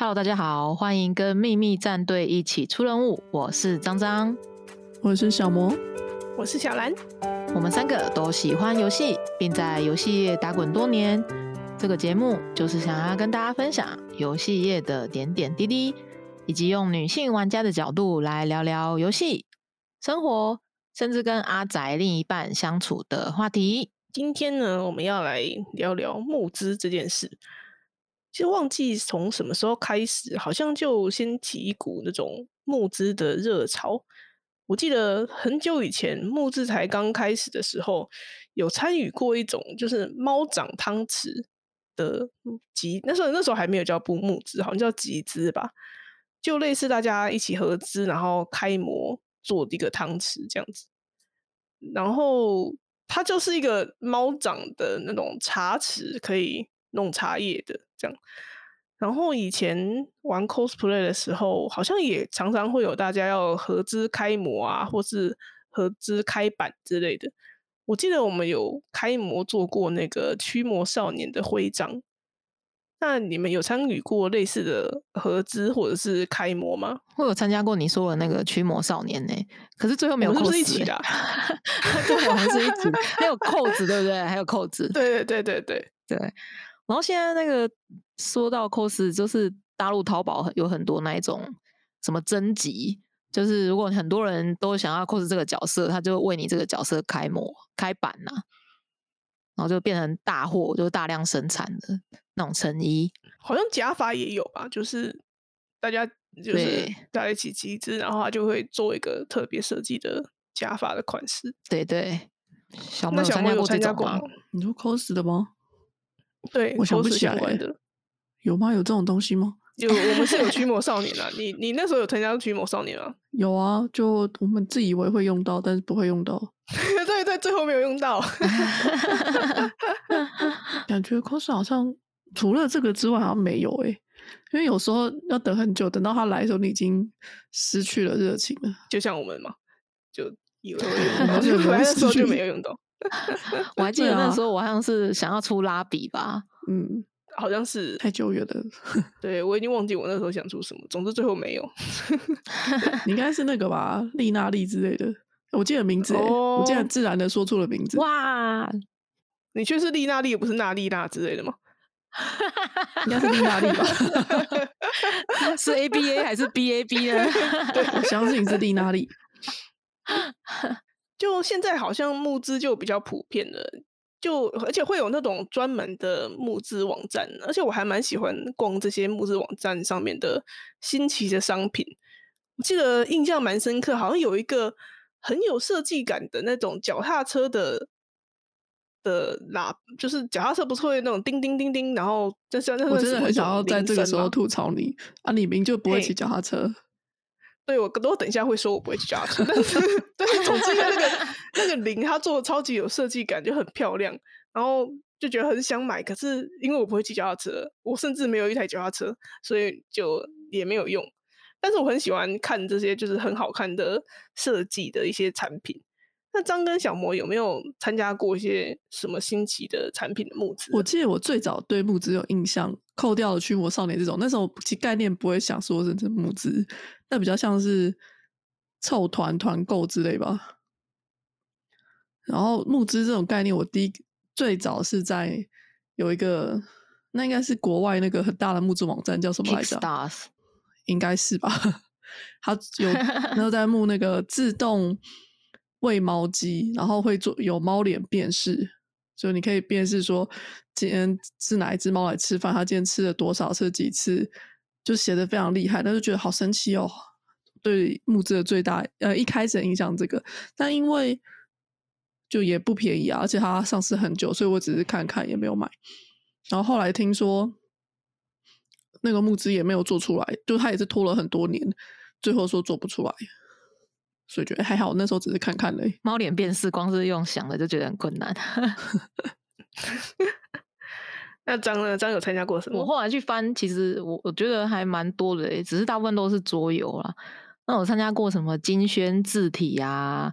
Hello，大家好，欢迎跟秘密战队一起出任务。我是张张，我是小魔，我是小兰。我们三个都喜欢游戏，并在游戏业打滚多年。这个节目就是想要跟大家分享游戏业的点点滴滴，以及用女性玩家的角度来聊聊游戏、生活，甚至跟阿宅另一半相处的话题。今天呢，我们要来聊聊募资这件事。其实忘记从什么时候开始，好像就掀起一股那种募资的热潮。我记得很久以前募资才刚开始的时候，有参与过一种就是猫掌汤匙的集，那时候那时候还没有叫不募资，好像叫集资吧，就类似大家一起合资，然后开模做一个汤匙这样子。然后它就是一个猫掌的那种茶匙，可以弄茶叶的这样。然后以前玩 cosplay 的时候，好像也常常会有大家要合资开模啊，或是合资开版之类的。我记得我们有开模做过那个驱魔少年的徽章。那你们有参与过类似的合资或者是开模吗？我有参加过你说的那个驱魔少年呢，可是最后没有扣一起的。对，我们是一组，还有扣子，对不对？还有扣子。对对对对对对。然后现在那个说到 cos，就是大陆淘宝有很多那一种什么征集，就是如果很多人都想要 cos 这个角色，他就为你这个角色开模开版呐，然后就变成大货，就是大量生产的那种成衣。好像假发也有吧，就是大家就是大家一起集资，然后他就会做一个特别设计的假发的款式。对对，小莫有参加过吗？你说 cos 的吗？对，我想不起来的，有吗？有这种东西吗？有，我们是有驱魔少年啊。你你那时候有参加驱魔少年吗？有啊，就我们自以为会用到，但是不会用到。对对，最后没有用到。感觉 cos 好像除了这个之外，好像没有欸。因为有时候要等很久，等到他来的时候，你已经失去了热情了。就像我们嘛，就以为来的时候就没有用到。我还记得那时候，我好像是想要出拉比吧，嗯，好像是太久远了。对我已经忘记我那时候想出什么，总之最后没有。你应该是那个吧，丽娜丽之类的，我记得名字，我竟然自然的说出了名字。哇，你却是丽娜丽，不是娜丽娜之类的吗？应该是丽娜丽吧？是 A B A 还是 B A B 呢？我相信是丽娜丽。就现在好像募资就比较普遍了，就而且会有那种专门的募资网站，而且我还蛮喜欢逛这些募资网站上面的新奇的商品。我记得印象蛮深刻，好像有一个很有设计感的那种脚踏车的的喇，就是脚踏车不是会那种叮叮叮叮，然后就像那我真的很想要在这个时候吐槽你啊，李明就不会骑脚踏车。所以，我都等一下会说，我不会骑脚踏车，但是，但是，总之，那个那个铃，它做的超级有设计感，就很漂亮，然后就觉得很想买。可是因为我不会骑脚踏车，我甚至没有一台脚踏车，所以就也没有用。但是我很喜欢看这些就是很好看的设计的一些产品。那张跟小魔有没有参加过一些什么新奇的产品的募资？我记得我最早对募资有印象，扣掉了驱魔少年这种，那时候其概念不会想说是募资，那比较像是凑团团购之类吧。然后募资这种概念，我第一最早是在有一个，那应该是国外那个很大的募资网站叫什么来着？应该是吧？他有 然后在募那个自动。喂猫机，然后会做有猫脸辨识，所以你可以辨识说今天是哪一只猫来吃饭，它今天吃了多少，吃了几次，就写的非常厉害，但是觉得好神奇哦。对木质的最大呃一开始影响这个，但因为就也不便宜啊，而且它上市很久，所以我只是看看也没有买。然后后来听说那个木质也没有做出来，就它也是拖了很多年，最后说做不出来。所以觉得还好，那时候只是看看嘞。猫脸辨识，光是用想的就觉得很困难。那张呢？张有参加过什么？我后来去翻，其实我我觉得还蛮多的诶，只是大部分都是桌游啦。那我参加过什么金宣字体啊、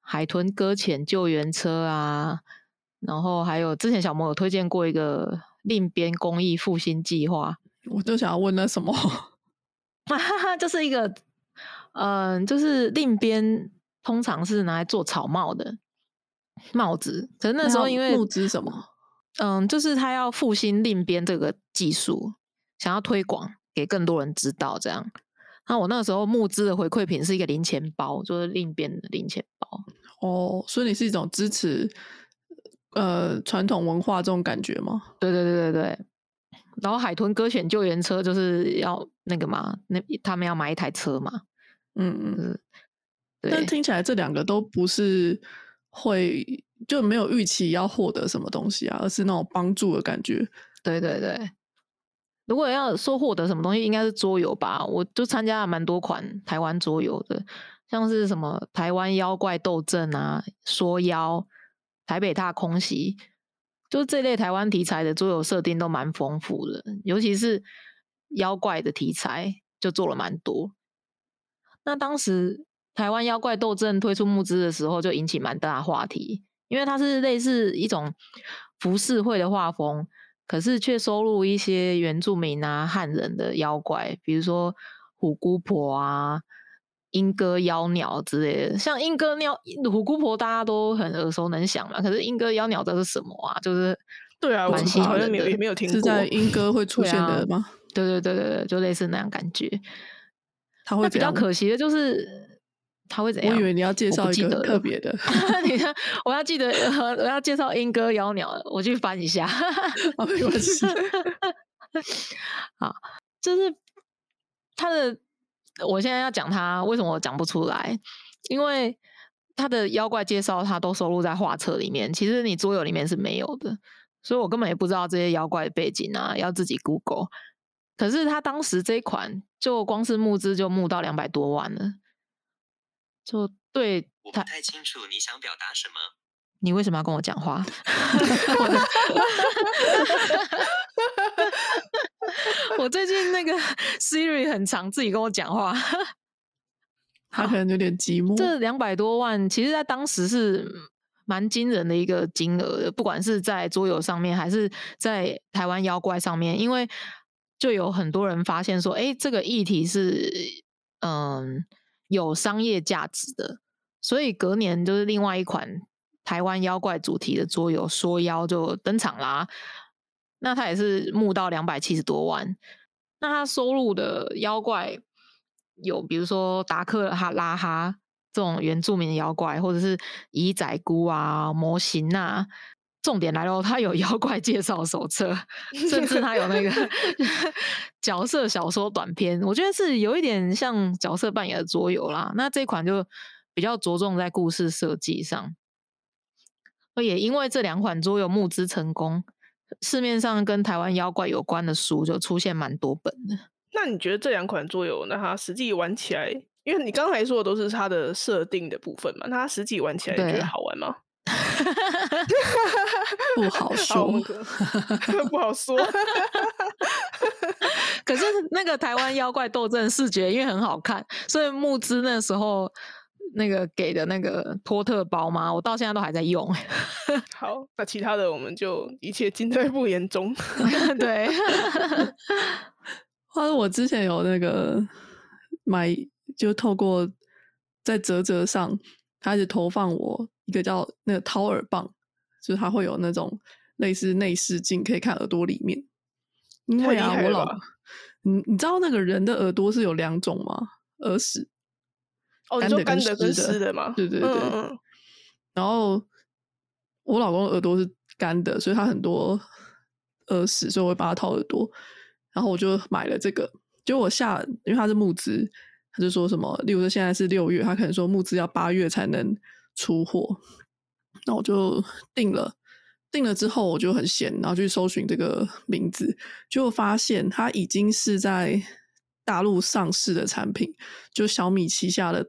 海豚搁浅救援车啊，然后还有之前小魔有推荐过一个另编公益复兴计划。我就想要问那什么，就是一个，嗯、就是另边通常是拿来做草帽的帽子，可是那时候因为募资什么？嗯，就是他要复兴另边这个技术，想要推广给更多人知道，这样。那我那个时候募资的回馈品是一个零钱包，就是另边的零钱包。哦，所以你是一种支持呃传统文化这种感觉吗？对对对对对。然后海豚搁浅救援车就是要那个嘛，那他们要买一台车嘛，嗯嗯。嗯，但听起来这两个都不是会就没有预期要获得什么东西啊，而是那种帮助的感觉。对对对。如果要说获得什么东西，应该是桌游吧。我就参加了蛮多款台湾桌游的，像是什么台湾妖怪斗阵啊、说妖、台北大空袭，就是这类台湾题材的桌游设定都蛮丰富的，尤其是妖怪的题材就做了蛮多。那当时台湾妖怪斗阵推出募资的时候，就引起蛮大的话题，因为它是类似一种浮世绘的画风，可是却收录一些原住民啊、汉人的妖怪，比如说虎姑婆啊、莺歌妖鸟之类的。像莺歌鸟、虎姑婆，大家都很耳熟能详嘛。可是莺歌妖鸟这是什么啊？就是对啊，我蛮吸引好像没有也没有听过。是在莺歌会 出对现的啊吗？对对对对对，就类似那样感觉。他会比较可惜的就是他会怎样？我以为你要介绍一个特别的，你看，我要记得，呃我要介绍莺歌妖鸟，我去翻一下。啊，没关系。好，就是他的，我现在要讲他为什么我讲不出来，因为他的妖怪介绍他都收录在画册里面，其实你桌游里面是没有的，所以我根本也不知道这些妖怪的背景啊，要自己 Google。可是他当时这一款就光是募资就募到两百多万了，就对他，我不太清楚你想表达什么。你为什么要跟我讲话？我最近那个 Siri 很常自己跟我讲话。他可能有点寂寞。这两百多万，其实在当时是蛮惊人的一个金额的，不管是在桌游上面，还是在台湾妖怪上面，因为就有很多人发现说，哎，这个议题是嗯有商业价值的，所以隔年就是另外一款台湾妖怪主题的桌游《说妖》就登场啦。那它也是募到两百七十多万，那它收录的妖怪有，比如说达克哈拉哈这种原住民的妖怪，或者是乙仔菇啊、模型啊。重点来了，它有妖怪介绍手册，甚至它有那个 角色小说短篇，我觉得是有一点像角色扮演的桌游啦。那这款就比较着重在故事设计上，也因为这两款桌游募资成功，市面上跟台湾妖怪有关的书就出现蛮多本的。那你觉得这两款桌游，那它实际玩起来，因为你刚才说的都是它的设定的部分嘛，那它实际玩起来你觉得好玩吗？不好说。不好说。可是那个台湾妖怪斗阵视觉因为很好看，所以募资那时候那个给的那个托特包嘛，我到现在都还在用。好，那其他的我们就一切尽在不言中。对，或者我之前有那个买，就透过在泽泽上，他是投放我一个叫那个掏耳棒，就是它会有那种类似内视镜，可以看耳朵里面。因为啊，我老你你知道那个人的耳朵是有两种吗？耳屎，哦，你干的跟湿的湿的吗？对对对嗯嗯然后我老公的耳朵是干的，所以他很多耳屎，所以我会帮他掏耳朵。然后我就买了这个，结果我下，因为它是募资，他就说什么，例如说现在是六月，他可能说募资要八月才能出货，那我就定了。定了之后我就很闲，然后去搜寻这个名字，就发现它已经是在大陆上市的产品，就小米旗下的，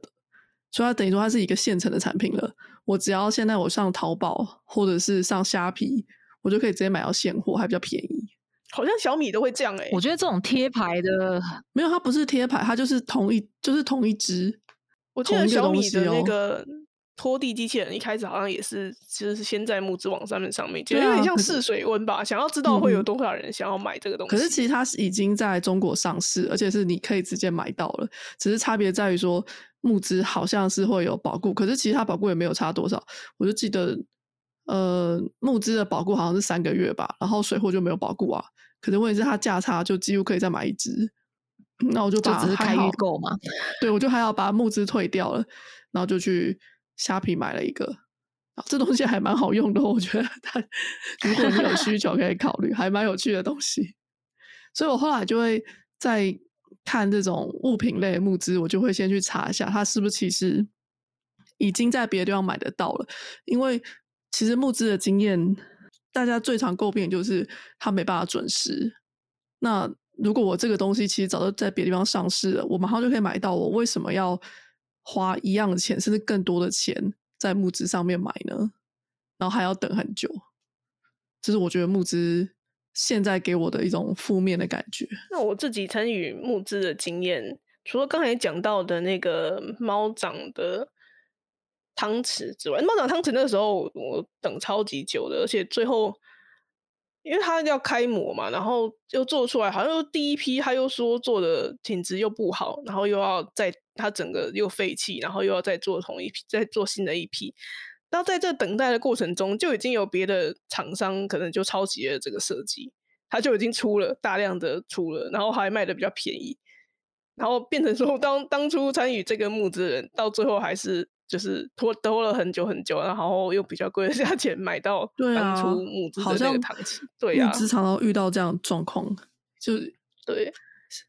所以它等于说它是一个现成的产品了。我只要现在我上淘宝或者是上虾皮，我就可以直接买到现货，还比较便宜。好像小米都会这样哎、我觉得这种贴牌的，没有，它不是贴牌，它就是同一就是同一只。我记得小米的那个拖地机器人一开始好像也是，其实是先在募资网上面上面，就对有点像试水温吧，想要知道会有嗯多少人想要买这个东西。可是其实它是已经在中国上市，而且是你可以直接买到了，只是差别在于说募资好像是会有保固，可是其实它保固也没有差多少。我就记得，呃，募资的保固好像是三个月吧，然后水货就没有保固啊。可是问题是它价差就几乎可以再买一只，那我就只是开预购嘛。对，我就还要把募资退掉了，然后就去虾皮买了一个。啊，这东西还蛮好用的哦，我觉得它如果你有需求可以考虑，还蛮有趣的东西。所以我后来就会在看这种物品类的募资，我就会先去查一下它是不是其实已经在别的地方买得到了，因为其实募资的经验，大家最常诟病就是它没办法准时。那如果我这个东西其实早就在别地方上市了，我马上就可以买到，我为什么要花一样的钱，甚至更多的钱在募资上面买呢？然后还要等很久，这是我觉得募资现在给我的一种负面的感觉。那我自己参与募资的经验，除了刚才讲到的那个猫掌的汤匙之外，猫掌汤匙那个时候我等超级久的，而且最后因为它要开模嘛，然后又做出来，好像又第一批他又说做的品质又不好，然后又要再他整个又废弃，然后又要再做同一批，再做新的一批。然后在这等待的过程中，就已经有别的厂商可能就抄袭了这个设计，他就已经出了大量的出了，然后还卖的比较便宜，然后变成说当当初参与这个募资人，到最后还是就是拖拖了很久很久，然后又比较贵的价钱买到对啊当初募资的那好像个糖期，对呀、募资常常遇到这样的状况，就对，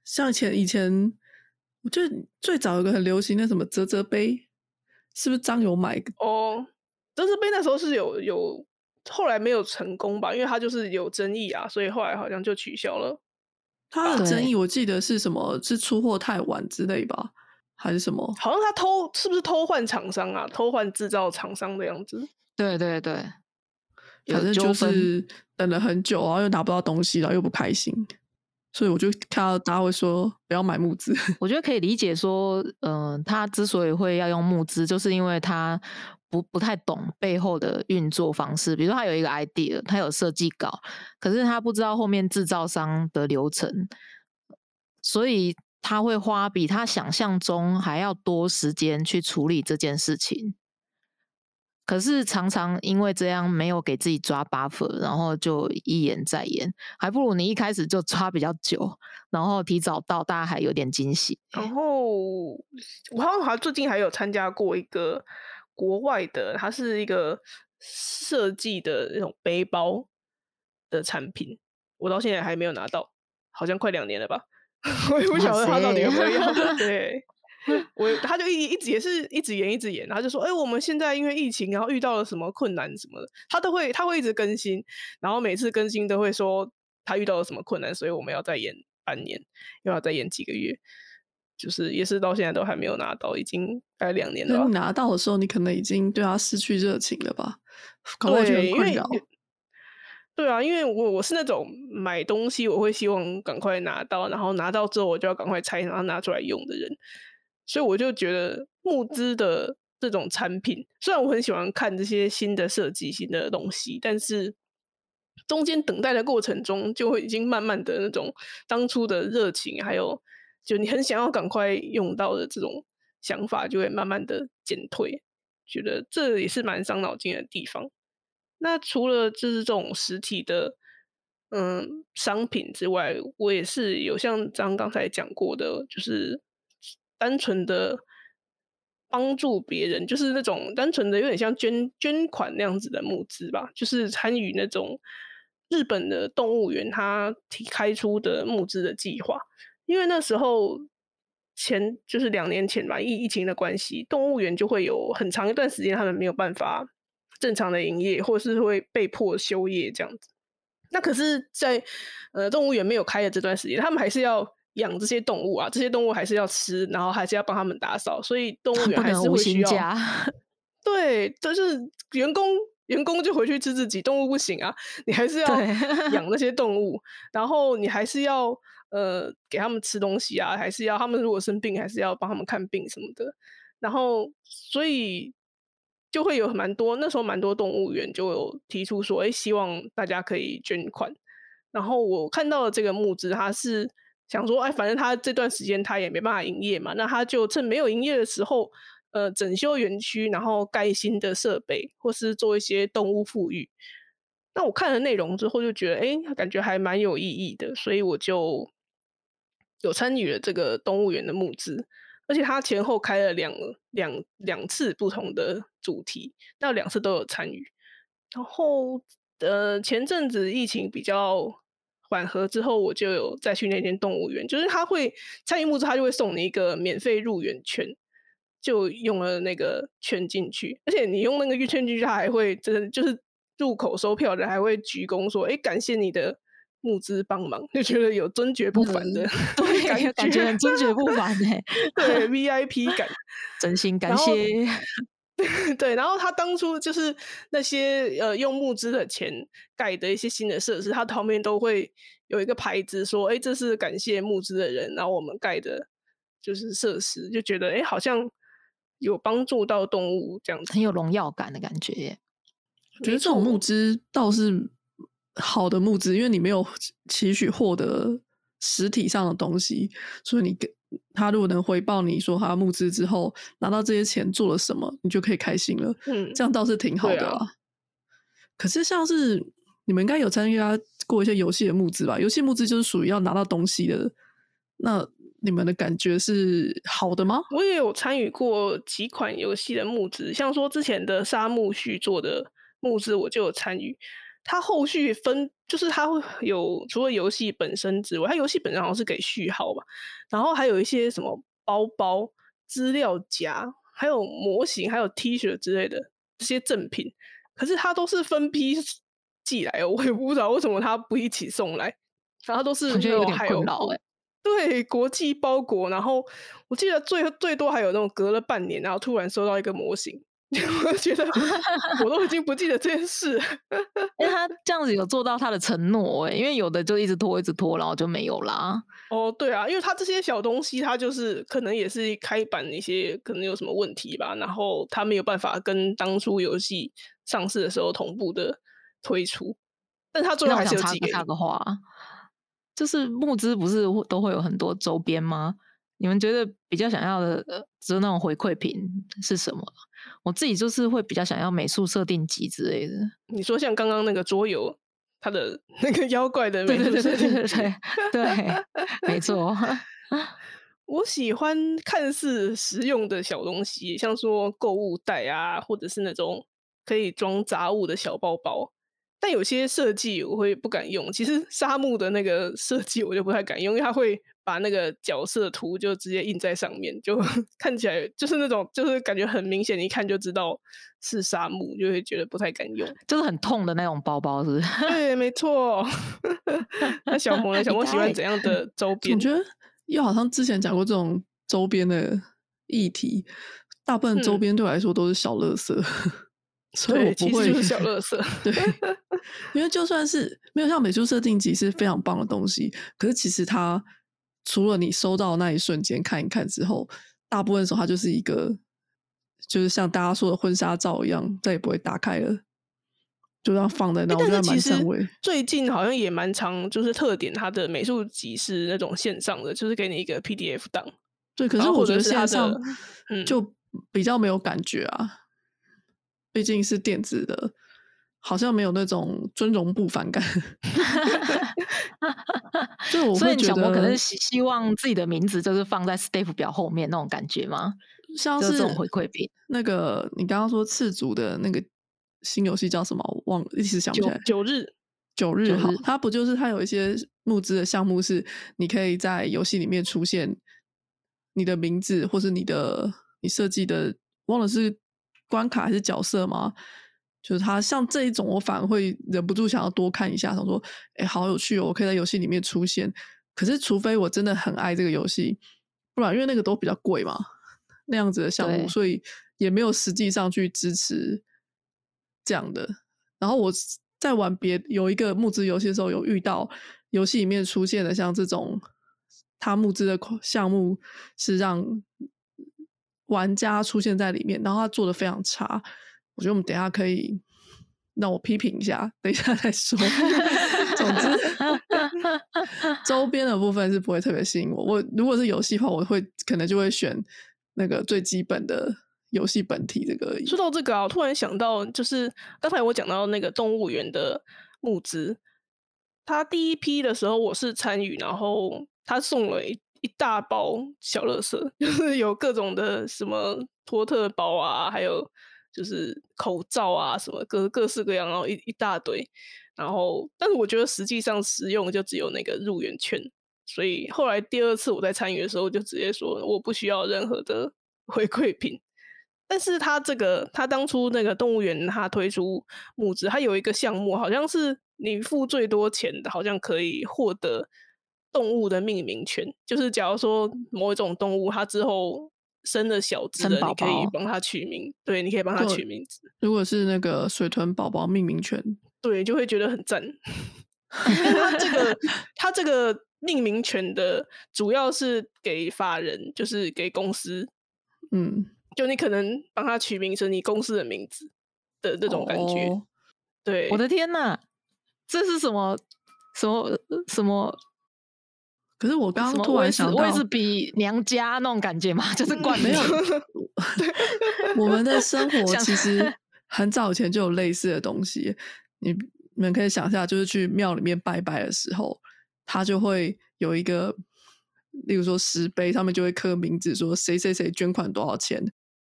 像以前以前，我觉得最早有个很流行的什么泽泽杯，是不是张友买？哦，折折杯那时候是有有，后来没有成功吧，因为它就是有争议啊，所以后来好像就取消了。对它的争议我记得是什么？是出货太晚之类吧，还是什么？好像他偷是不是偷换厂商啊？偷换制造厂商的样子。对对对，反正就是等了很久，然后又拿不到东西，然后又不开心，所以我就看到大家会说不要买木资。我觉得可以理解说，嗯、他之所以会要用募资，就是因为他不不太懂背后的运作方式。比如说，他有一个 idea，他有设计稿，可是他不知道后面制造商的流程，所以他会花比他想象中还要多时间去处理这件事情。可是常常因为这样没有给自己抓 buffer，然后就一延再延，还不如你一开始就抓比较久，然后提早到，大家还有点惊喜。然后我好像还最近还有参加过一个国外的，它是一个设计的那种背包的产品，我到现在还没有拿到，好像快两年了吧，我也不哇晓得他到底有没有要。对，我他就一一直也是一直演一直演，然后就说，哎、我们现在因为疫情，然后遇到了什么困难什么的，他都会他会一直更新，然后每次更新都会说他遇到了什么困难，所以我们要再演半年，又要再演几个月，就是也是到现在都还没有拿到，已经大概两年了。拿到的时候，你可能已经对他失去热情了吧？搞不好就对，因为很困扰。对啊，因为我我是那种买东西我会希望赶快拿到，然后拿到之后我就要赶快拆，然后拿出来用的人，所以我就觉得募资的这种产品，虽然我很喜欢看这些新的设计、新的东西，但是中间等待的过程中，就会已经慢慢的那种当初的热情，还有就你很想要赶快用到的这种想法，就会慢慢的减退，觉得这也是蛮伤脑筋的地方。那除了就是这种实体的嗯商品之外，我也是有像张刚才讲过的，就是单纯的帮助别人，就是那种单纯的有点像捐捐款那样子的募资吧，就是参与那种日本的动物园他提开出的募资的计划，因为那时候。前就是两年前吧，疫疫情的关系，动物园就会有很长一段时间他们没有办法正常的营业，或是会被迫休业这样子。那可是在，呃动物园没有开的这段时间，他们还是要养这些动物啊，这些动物还是要吃，然后还是要帮他们打扫，所以动物 园不还是会需要。假。对，就是员工员工就回去吃自己，动物不行啊，你还是要对养那些 动物，然后你还是要呃给他们吃东西啊，还是要他们如果生病，还是要帮他们看病什么的。然后所以就会有蛮多那时候蛮多动物园就有提出说，哎，希望大家可以捐款。然后我看到了这个募资，他是想说，哎，反正他这段时间他也没办法营业嘛，那他就趁没有营业的时候，呃，整修园区，然后盖新的设备，或是做一些动物富裕。那我看了内容之后就觉得，哎，感觉还蛮有意义的，所以我就有参与了这个动物园的募资，而且他前后开了两两两次不同的主题，那两次都有参与。然后，呃，前阵子疫情比较缓和之后，我就有再去那间动物园，就是他会参与募资，他就会送你一个免费入园券，就用了那个券进去，而且你用那个券进去，他还会真的就是。入口收票的还会鞠躬说：“哎，感谢你的募资帮忙，就觉得有尊爵不凡的，对，感觉很尊爵不凡哎，对，VIP 感，真心感谢。对，然后他当初就是那些呃用募资的钱盖的一些新的设施，他旁边都会有一个牌子说：‘哎，这是感谢募资的人，然后我们盖的就是设施，就觉得哎，好像有帮助到动物这样子，很有荣耀感的感觉。’觉得这种募资倒是好的募资，因为你没有期许获得实体上的东西，所以你给他如果能回报你说他募资之后拿到这些钱做了什么，你就可以开心了。嗯，这样倒是挺好的啊。可是像是你们应该有参加过一些游戏的募资吧？游戏募资就是属于要拿到东西的，那你们的感觉是好的吗？我也有参与过几款游戏的募资，像说之前的沙木续作的。募资我就有参与，它后续分就是它会有除了游戏本身之外，它游戏本身好像是给序号吧，然后还有一些什么包包、资料夹，还有模型，还有 T 恤之类的这些赠品，可是它都是分批寄来，我也不知道为什么它不一起送来，然后都是有点困扰哎，对，国际包裹，然后我记得最最多还有那种隔了半年，然后突然收到一个模型。我觉得我都已经不记得这件事，因为他这样子有做到他的承诺哎，因为有的就一直拖一直拖，然后就没有啦。哦，对啊，因为他这些小东西，他就是可能也是开版一些可能有什么问题吧，然后他没有办法跟当初游戏上市的时候同步的推出，但他最后还是有几个。插个话，就是募资不是都会有很多周边吗？你们觉得比较想要的，就是那种回馈品是什么？我自己就是会比较想要美术设定集之类的。你说像刚刚那个桌游，它的那个妖怪的美术设定集，对，没错。我喜欢看似实用的小东西，像说购物袋啊，或者是那种可以装杂物的小包包。但有些设计我会不敢用。其实 沙漠的那个设计我就不太敢用，因为它会。把那个角色图就直接印在上面，就 看起来就是那种，就是感觉很明显，一看就知道是沙漠，就会觉得不太敢用，就是很痛的那种包包，是不是？对，没错。那小魔呢？小魔喜欢怎样的周边？我觉得又好像之前讲过这种周边的议题，大部分周边对我来说都是小乐色，所以我不会小乐色。对，因为就算是没有像美术设定集是非常棒的东西，可是其实它。除了你收到那一瞬间看一看之后，大部分时候它就是一个，就是像大家说的婚纱照一样，再也不会打开了，就这样放在那。我觉得蛮上位。最近好像也蛮长，就是特点，它的美术集是那种线上的，就是给你一个 PDF 档。对，可是我觉得线上就比较没有感觉啊，毕竟是电子的。好像没有那种尊荣不反感，就我所以小博可能希希望自己的名字就是放在 staff 表后面那种感觉吗？像是这种回馈品。那个你刚刚说次组的那个新游戏叫什么？我忘了，一时想不起来。九日，九日好，它不就是它有一些募资的项目是你可以在游戏里面出现你的名字，或是你的你设计的忘了是关卡还是角色吗？就是他像这一种，我反而会忍不住想要多看一下，想说，哎，好有趣哦，我可以在游戏里面出现。可是，除非我真的很爱这个游戏，不然因为那个都比较贵嘛，那样子的项目，所以也没有实际上去支持这样的。然后我在玩别有一个募资游戏的时候，有遇到游戏里面出现的像这种，他募资的项目是让玩家出现在里面，然后他做的非常差。我觉得我们等一下可以让我批评一下，等一下再说。总之，周边的部分是不会特别吸引我。我如果是游戏的话，我会可能就会选那个最基本的游戏本体这个而已。说到这个啊，我突然想到，就是刚才我讲到那个动物园的募资，他第一批的时候我是参与，然后他送了一大包小乐色，就是有各种的什么托特包啊，还有就是口罩啊，什么各各式各样，然后一一大堆。然后，但是我觉得实际上实用就只有那个入园券，所以后来第二次我在参与的时候，就直接说我不需要任何的 回馈品。但是他这个，他当初那个动物园他推出募资，他有一个项目，好像是你付最多钱的，好像可以获得动物的命名权。就是假如说某一种动物它之后生了小只的，你可以宝帮它取名，对，你可以帮它取名字。如果是那个水豚宝宝命名权，对，就会觉得很赞。它这个它这个命名权的主要是给法人，就是给公司，嗯，就你可能帮他取名成你公司的名字的这种感觉。哦对，我的天呐，这是什么什么什么可是我刚刚突然想到，威士比娘家那种感觉嘛，就是惯没有 我们的生 活其实 很早以前就有类似的东西。你你们可以想一下，就是去庙里面拜拜的时候，他就会有一个，例如说石碑上面就会刻名字，说谁谁谁捐款多少钱，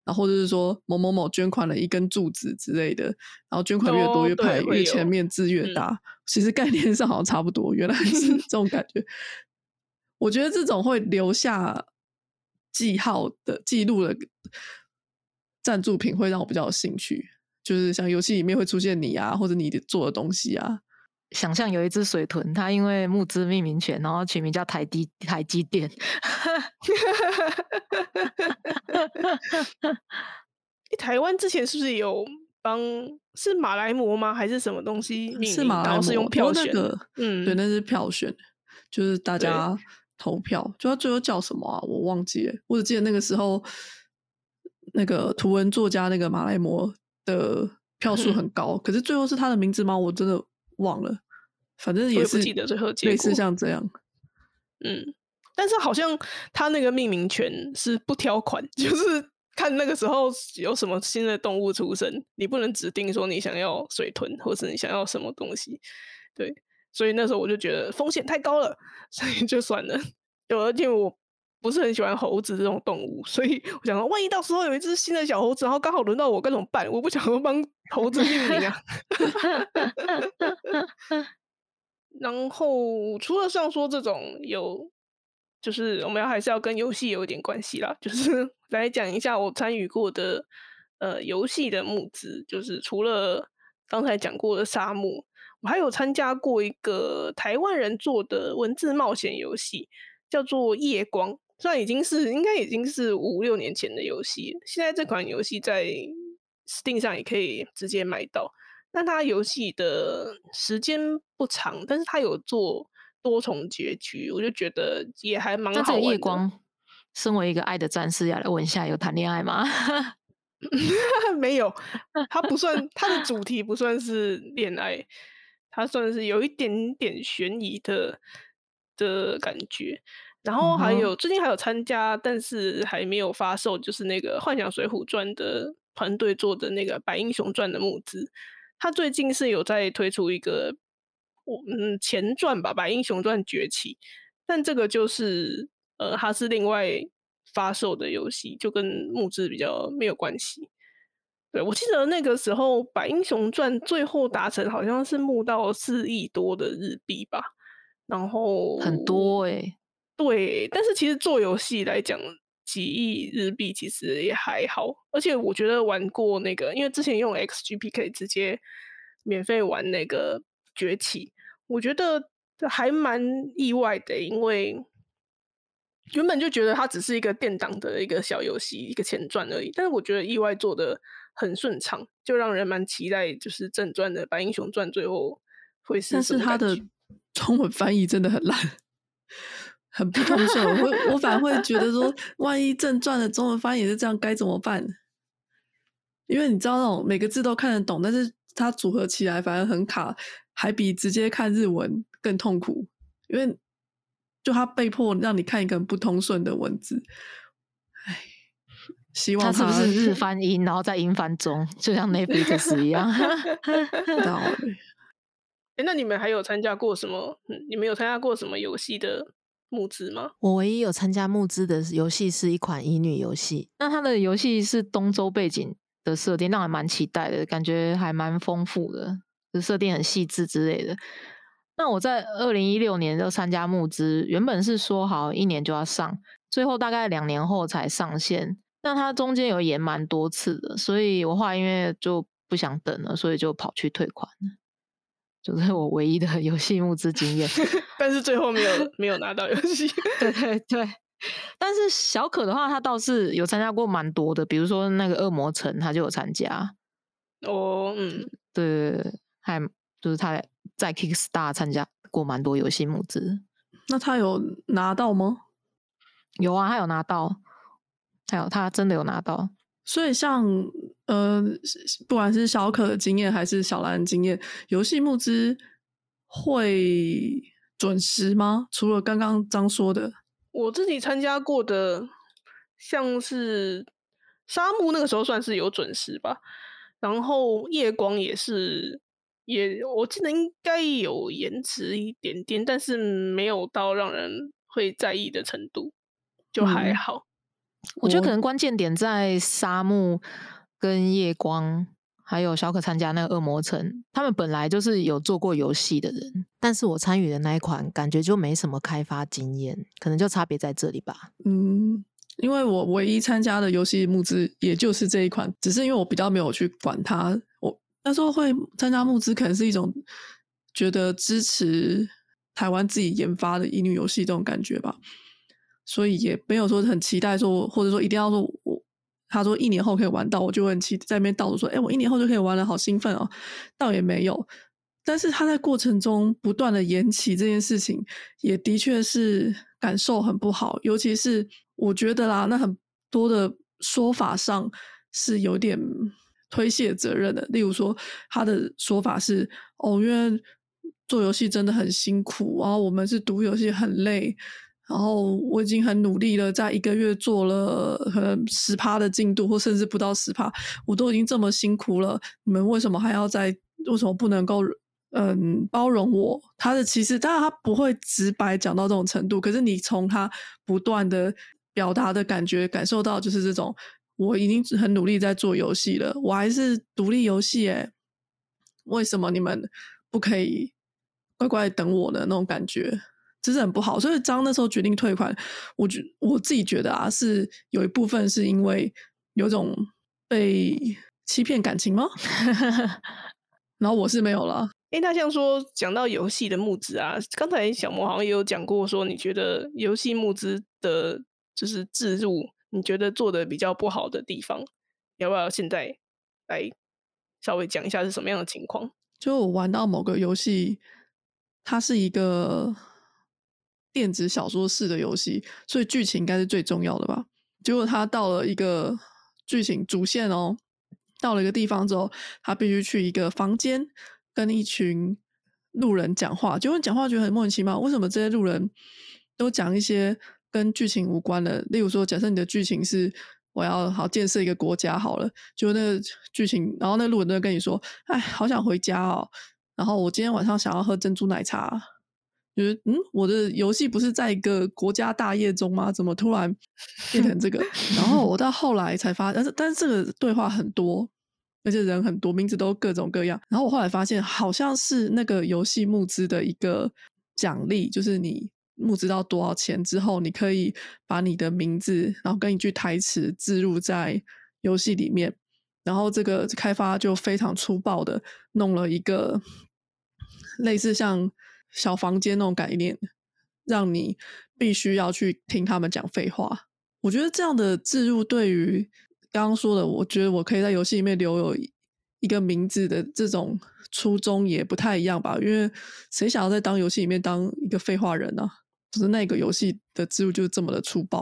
然后或者是说某某某捐款了一根柱子之类的，然后捐款越多哦越派越前面字越嗯大。其实概念上好像差不多，原来是这种感觉。我觉得这种会留下记号的记录的赞助品，会让我比较有兴趣。就是像游戏里面会出现你啊，或者你的做的东西啊。想象有一只水豚，它因为募资命名权，然后取名叫台积台积电。台湾之前是不是有帮是马来貘吗？还是什么东西？是马来然后是用票选。嗯，对，那是票选，就是大家投票，就他最后叫什么啊？我忘记了，我只记得那个时候那个图文作家那个马来摩的票数嗯很高，可是最后是他的名字吗？我真的忘了，反正也是记得最后结类似像这样。嗯，但是好像他那个命名权是不挑款，就是看那个时候有什么新的动物出生，你不能指定说你想要水豚，或是你想要什么东西。对，所以那时候我就觉得风险太高了，所以就算了。有而且我不是很喜欢猴子这种动物，所以我想说，万一到时候有一只新的小猴子，然后刚好轮到我，该怎么办？我不想要帮猴子命名啊。然后除了像说这种有，就是我们要还是要跟游戏有一点关系啦，就是 来讲一下我参与过的呃游戏的募资，就是除了刚才讲过的沙漠，我还有参加过一个台湾人做的文字冒险游戏，叫做夜光。虽然已经是应该已经是五六年前的游戏了，现在这款游戏在 Steam 上也可以直接买到。但它游戏的时间不长，但是它有做多重结局，我就觉得也还蛮好玩的。夜光，身为一个爱的战士，要来问一下，有谈恋爱吗？没有，它不算它的主题不算是恋爱，它算是有一点点悬疑的的感觉。然后还有、最近还有参加，但是还没有发售，就是那个《幻想水浒传》的团队做的那个《白英雄传》的募资。他最近是有在推出一个我嗯前传吧，《白英雄传崛起》，但这个就是呃它是另外发售的游戏，就跟募资比较没有关系。对我记得那个时候《百英雄传》最后达成好像是募到四亿多的日币吧，然后很多哎、对，但是其实做游戏来讲，几亿日币其实也还好，而且我觉得玩过那个，因为之前用 XGP 可以直接免费玩那个崛起，我觉得还蛮意外的，因为原本就觉得它只是一个电档的一个小游戏，一个前传而已，但是我觉得意外做的很顺畅，就让人蛮期待，就是正传的《白英雄传》最后会是但是它的 中文翻译真的很烂，很不通顺。我会我反而会觉得说，万一正传的中文翻译也是这样，该怎么办？因为你知道那种每个字都看得懂，但是它组合起来反而很卡，还比直接看日文更痛苦。因为就它被迫让你看一个不通顺的文字，唉，希望它是不是 日翻英，然后在英翻中，就像 Netflix 一样？不 知道欸哎，那你们还有参加过什么？嗯，你们有参加过什么游戏的募资吗？我唯一有参加募资的游戏是一款乙女游戏，那它的游戏是东周背景的设定，让人蛮期待的，感觉还蛮丰富的，就设定很细致之类的。那我在二零一六年就参加募资，原本是说好一年就要上，最后大概两年后才上线。那它中间有延蛮多次的，所以我后来因为就不想等了，所以就跑去退款了。就是 我唯一的游戏募资经验。但是最后没有没有拿到游戏。对对对，但是小可的话，他倒是有参加过蛮多的，比如说那个恶魔城，他就有参加。哦，嗯，对对对，对还就是他在 Kickstar 参加过蛮多游戏募资。那他有拿到吗？有啊，他有拿到，还有他真的有拿到。所以像呃，不管是小可的经验还是小兰的经验，游戏募资会准时吗？除了刚刚张说的，我自己参加过的，像是沙漠那个时候算是有准时吧，然后夜光也是，也我记得应该有延迟一点点，但是没有到让人会在意的程度，就还嗯好。我觉得可能关键点在沙漠跟夜光，还有小可参加那个恶魔城，他们本来就是有做过游戏的人，但是我参与的那一款感觉就没什么开发经验，可能就差别在这里吧。嗯，因为我唯一参加的游戏募资也就是这一款，只是因为我比较没有去管它，我那时候会参加募资，可能是一种觉得支持台湾自己研发的乙女游戏这种感觉吧，所以也没有说很期待说，或者说一定要说我。他说一年后可以玩到，我就会很期待在那边倒数说：“哎、我一年后就可以玩了，好兴奋哦！”倒也没有，但是他在过程中不断的延期这件事情，也的确是感受很不好。尤其是我觉得啦，那很多的说法上是有点推卸责任的。例如说，他的说法是：“哦，因为做游戏真的很辛苦，然后我们是读游戏很累。”然后我已经很努力了，在一个月做了可能十趴的进度，或甚至不到十趴，我都已经这么辛苦了，你们为什么还要在？为什么不能够嗯包容我？他的其实当然他不会直白讲到这种程度，可是你从他不断的表达的感觉感受到，就是这种我已经很努力在做游戏了，我还是独立游戏诶，为什么你们不可以乖乖等我呢？那种感觉。这是很不好，所以张那时候决定退款，我觉我自己觉得啊，是有一部分是因为有种被欺骗感情吗？然后我是没有了，诶，那像说讲到游戏的募资啊，刚才小魔好像也有讲过，说你觉得游戏募资的，就是置入，你觉得做的比较不好的地方，要不要现在来稍微讲一下是什么样的情况？就我玩到某个游戏，它是一个电子小说式的游戏，所以剧情应该是最重要的吧。结果他到了一个剧情主线哦，到了一个地方之后，他必须去一个房间跟一群路人讲话。结果讲话觉得很莫名其妙，为什么这些路人都讲一些跟剧情无关的？例如说，假设你的剧情是我要好建设一个国家好了，就那个剧情，然后那路人都跟你说：“哎，好想回家哦。”然后我今天晚上想要喝珍珠奶茶。就是嗯，我的游戏不是在一个国家大业中吗？怎么突然变成这个？然后我到后来才发，但是但是这个对话很多，而且人很多，名字都各种各样。然后我后来发现，好像是那个游戏募资的一个奖励，就是你募资到多少钱之后，你可以把你的名字，然后跟一句台词置入在游戏里面。然后这个开发就非常粗暴的弄了一个类似像小房间那种概念，让你必须要去听他们讲废话。我觉得这样的置入对于刚刚说的，我觉得我可以在游戏里面留有一个名字的这种初衷也不太一样吧。因为谁想要在当游戏里面当一个废话人呢、就是那个游戏的置入就是这么的粗暴，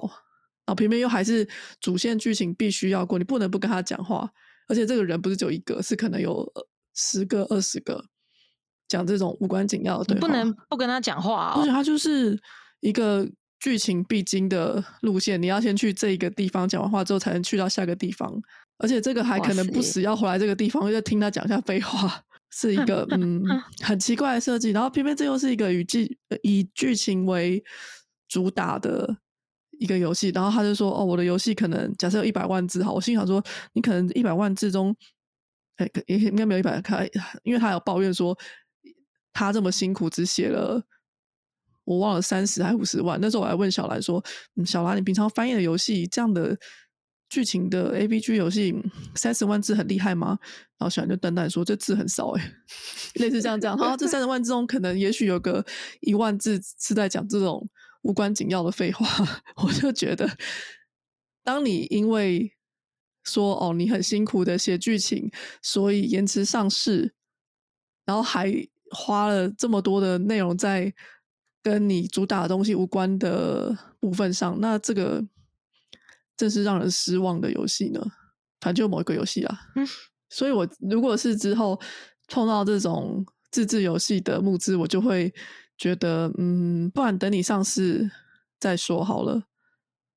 然后偏偏又还是主线剧情必须要过，你不能不跟他讲话。而且这个人不是只有一个，是可能有十个、二十个讲这种无关紧要的对话，不能不跟他讲话哦。而且他就是一个剧情必经的路线，你要先去这一个地方讲完话之后，才能去到下个地方。而且这个还可能不塞时要回来这个地方，再听他讲一下废话，是一个 嗯很奇怪的设计。然后偏偏这又是一个以剧呃以剧情为主打的一个游戏，然后他就说：“哦，我的游戏可能假设有一百万字，好，我心想说，你可能一百万字中，哎，应该没有一百开，因为他有抱怨说他这么辛苦，只写了我忘了三十还五十万。那时候我还问小兰说：“嗯，小兰，你平常翻译的游戏这样的剧情的 A B G 游戏，三十万字很厉害吗？”然后小兰就淡淡说：“这字很少哎、类似这样这样。然后这三十万字中，可能也许有个一万字是在讲这种无关紧要的废话。我就觉得，当你因为说哦你很辛苦的写剧情，所以延迟上市，然后还花了这么多的内容在跟你主打的东西无关的部分上，那这个正是让人失望的游戏呢。反正就某一个游戏啊，嗯所以我如果是之后碰到这种自制游戏的募资，我就会觉得，嗯，不然等你上市再说好了。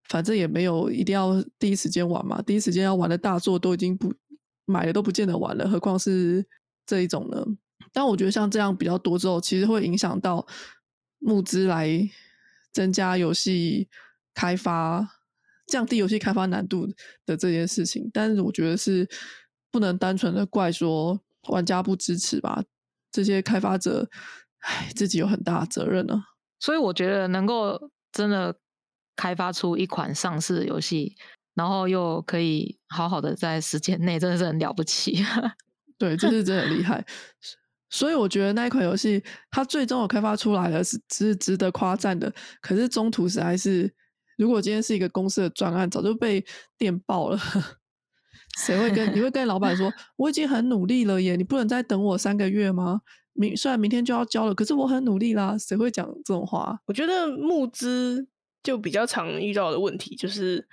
反正也没有一定要第一时间玩嘛，第一时间要玩的大作都已经不买了都不见得玩了，何况是这一种呢？但我觉得像这样比较多之后，其实会影响到募资来增加游戏开发、降低游戏开发难度的这件事情。但是我觉得是不能单纯的怪说玩家不支持吧，这些开发者，唉，自己有很大的责任呢、所以我觉得能够真的开发出一款上市的游戏，然后又可以好好的在时间内，真的是很了不起。对，这是真的很厉害。所以我觉得那一款游戏，它最终有开发出来了，是是值得夸赞的。可是中途实在是，如果今天是一个公司的专案，早就被电爆了。谁会跟你会跟老板说，我已经很努力了耶，你不能再等我三个月吗？明虽然明天就要交了，可是我很努力啦。谁会讲这种话？我觉得募资就比较常遇到的问题，就是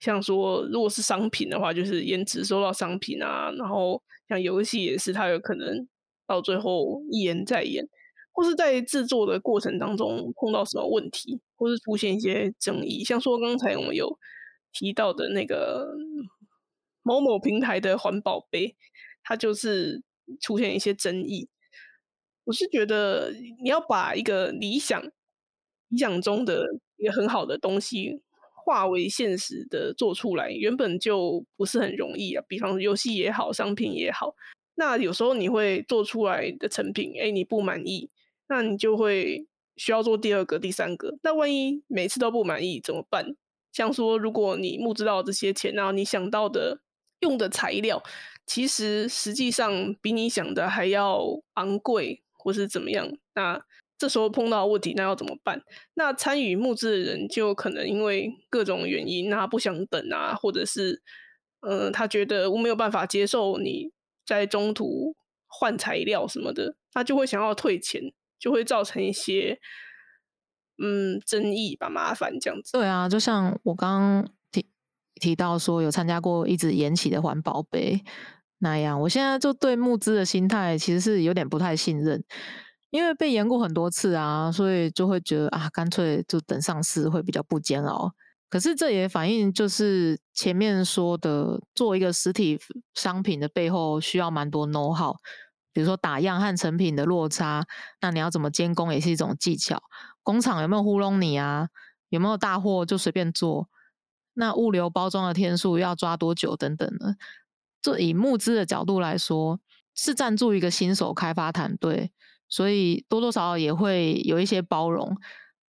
像说，如果是商品的话，就是延迟收到商品啊，然后像游戏也是，它有可能到最后一言再言，或是在制作的过程当中碰到什么问题，或是出现一些争议，像说刚才我们有提到的那个某某平台的环保杯，它就是出现一些争议。我是觉得你要把一个理想、理想中的一个很好的东西化为现实的做出来，原本就不是很容易啊。比方游戏也好，商品也好，那有时候你会做出来的成品，哎，你不满意，那你就会需要做第二个、第三个。那万一每次都不满意怎么办？像说，如果你募资到这些钱，然后你想到的用的材料，其实实际上比你想的还要昂贵，或是怎么样？那这时候碰到问题，那要怎么办？那参与募资的人就可能因为各种原因，那不想等啊，或者是，呃，他觉得我没有办法接受你在中途换材料什么的，他就会想要退钱，就会造成一些嗯争议吧，麻烦这样子。对啊，就像我刚刚提提到说有参加过一直延期的环保杯那样，我现在就对募资的心态其实是有点不太信任，因为被延过很多次啊，所以就会觉得啊，干脆就等上市会比较不煎熬。可是这也反映就是前面说的，做一个实体商品的背后需要蛮多 know how，比如说打样和成品的落差，那你要怎么监工也是一种技巧。工厂有没有糊弄你啊？有没有大货就随便做？那物流包装的天数要抓多久等等的？就以募资的角度来说，是赞助一个新手开发团队，所以多多少少也会有一些包容，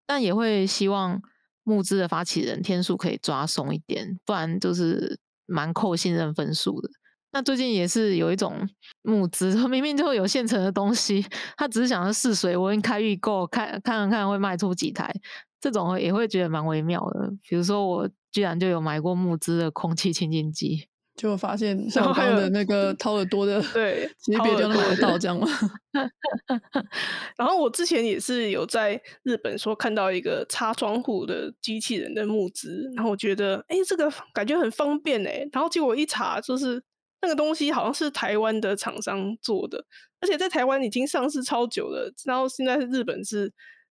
但也会希望募资的发起人天数可以抓松一点，不然就是蛮扣信任分数的。那最近也是有一种募资，明明就有现成的东西，他只是想要试水温、开预购，看看看会卖出几台，这种也会觉得蛮微妙的。比如说，我居然就有买过募资的空气清净机，就发现像我然后还有刚刚的那 个掏耳朵的，对其实别的地方买得到这样吗？然后我之前也是有在日本说看到一个擦窗户的机器人的募资，然后我觉得哎、诶这个感觉很方便哎、然后结果一查就是那个东西好像是台湾的厂商做的，而且在台湾已经上市超久了，然后现在日本是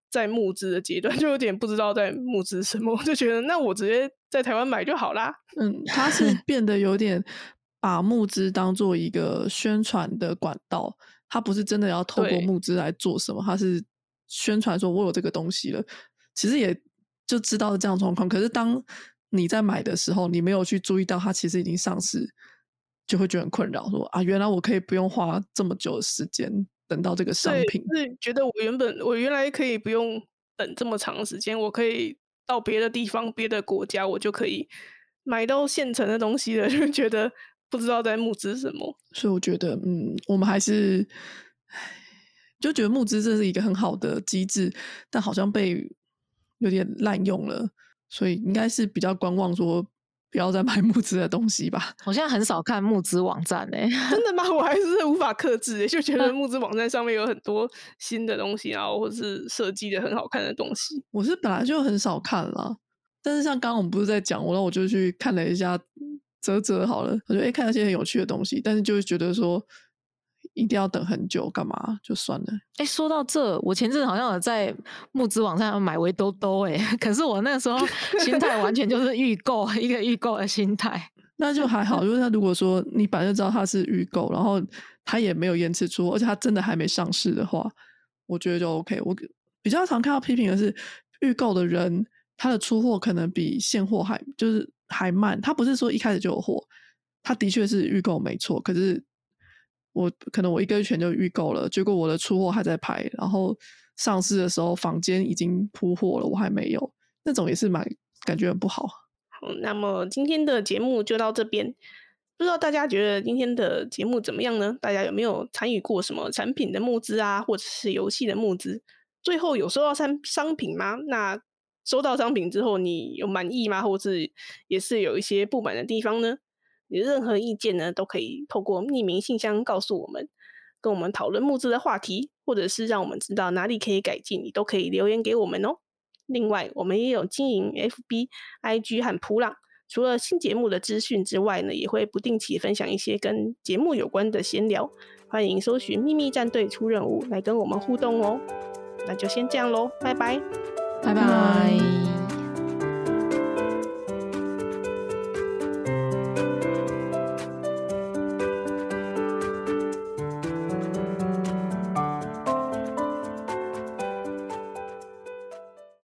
在募资的阶段，就有点不知道在募资什么，就觉得那我直接在台湾买就好啦。嗯，他是 变得有点把募资当做一个宣传的管道，他不是真的要透过募资来做什么，他是宣传说我有这个东西了。其实也就知道这样的状况，可是当你在买的时候，你没有去注意到它其实已经上市，就会觉得很困扰，说啊，原来我可以不用花这么久的时间等到这个商对，品。是觉得我原本我原来可以不用等这么长时间，我可以到别的地方、别的国家，我就可以买到现成的东西了，就觉得不知道在募资什么。所以我觉得，嗯，我们还是，就觉得募资这是一个很好的机制，但好像被有点滥用了，所以应该是比较观望，说不要再买募资的东西吧。我现在很少看募资网站诶、真的吗？我还是无法克制欸，就觉得募资网站上面有很多新的东西，然后或是设计的很好看的东西。我是本来就很少看了，但是像刚刚我们不是在讲，我然后我就去看了一下泽泽好了，我觉得诶看到一些很有趣的东西，但是就是觉得说一定要等很久，干嘛就算了。哎、说到这，我前阵好像有在募资网站上买围兜兜，哎，可是我那个时候心态完全就是预购，一个预购的心态。那就还好，因为他如果说你本来就知道它是预购，然后它也没有延迟出货，而且它真的还没上市的话，我觉得就 OK。我比较常看到批评的是预购的人，他的出货可能比现货还就是还慢。他不是说一开始就有货，他的确是预购没错，可是我可能我一个月前就预购了，结果我的出货还在排，然后上市的时候房间已经铺货了，我还没有，那种也是蛮感觉很不好。好，那么今天的节目就到这边。不知道大家觉得今天的节目怎么样呢？大家有没有参与过什么产品的募资啊，或者是游戏的募资？最后有收到商商品吗？那收到商品之后，你有满意吗？或是也是有一些不满的地方呢？你的任何意见呢，都可以透过匿名信箱告诉我们，跟我们讨论募资的话题，或者是让我们知道哪里可以改进，你都可以留言给我们哦。另外，我们也有经营 FB、IG 和普朗。除了新节目的资讯之外呢，也会不定期分享一些跟节目有关的闲聊。欢迎搜寻“秘密战队出任务”来跟我们互动哦。那就先这样喽，拜拜。拜拜。